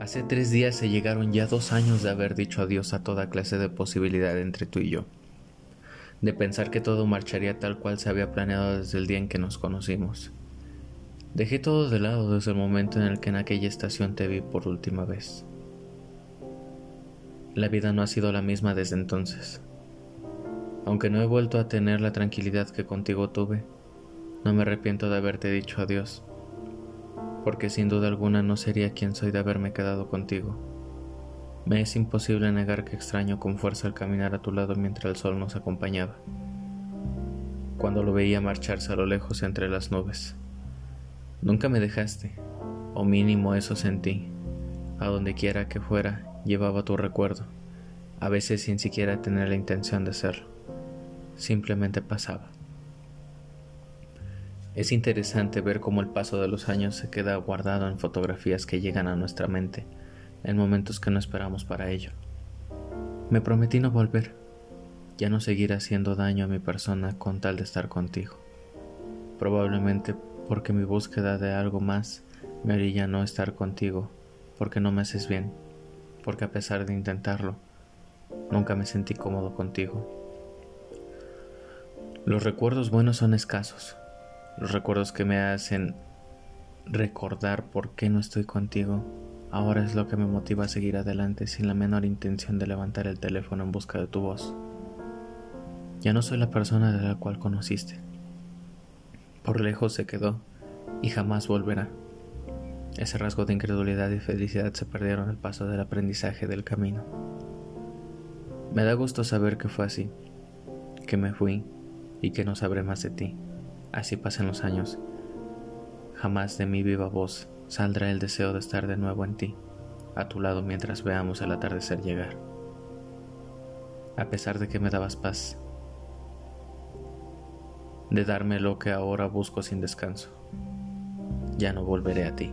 Hace tres días se llegaron ya dos años de haber dicho adiós a toda clase de posibilidad entre tú y yo, de pensar que todo marcharía tal cual se había planeado desde el día en que nos conocimos. Dejé todo de lado desde el momento en el que en aquella estación te vi por última vez. La vida no ha sido la misma desde entonces. Aunque no he vuelto a tener la tranquilidad que contigo tuve, no me arrepiento de haberte dicho adiós, porque sin duda alguna no sería quien soy de haberme quedado contigo. Me es imposible negar que extraño con fuerza el caminar a tu lado mientras el sol nos acompañaba, cuando lo veía marcharse a lo lejos entre las nubes. Nunca me dejaste, o mínimo eso sentí, a donde quiera que fuera llevaba tu recuerdo, a veces sin siquiera tener la intención de hacerlo. Simplemente pasaba. Es interesante ver cómo el paso de los años se queda guardado en fotografías que llegan a nuestra mente en momentos que no esperamos para ello. Me prometí no volver, ya no seguir haciendo daño a mi persona con tal de estar contigo. Probablemente porque mi búsqueda de algo más me orilla no estar contigo, porque no me haces bien porque a pesar de intentarlo, nunca me sentí cómodo contigo. Los recuerdos buenos son escasos, los recuerdos que me hacen recordar por qué no estoy contigo, ahora es lo que me motiva a seguir adelante sin la menor intención de levantar el teléfono en busca de tu voz. Ya no soy la persona de la cual conociste. Por lejos se quedó y jamás volverá. Ese rasgo de incredulidad y felicidad se perdieron al paso del aprendizaje del camino. Me da gusto saber que fue así, que me fui y que no sabré más de ti. Así pasan los años. Jamás de mi viva voz saldrá el deseo de estar de nuevo en ti, a tu lado mientras veamos el atardecer llegar. A pesar de que me dabas paz, de darme lo que ahora busco sin descanso, ya no volveré a ti.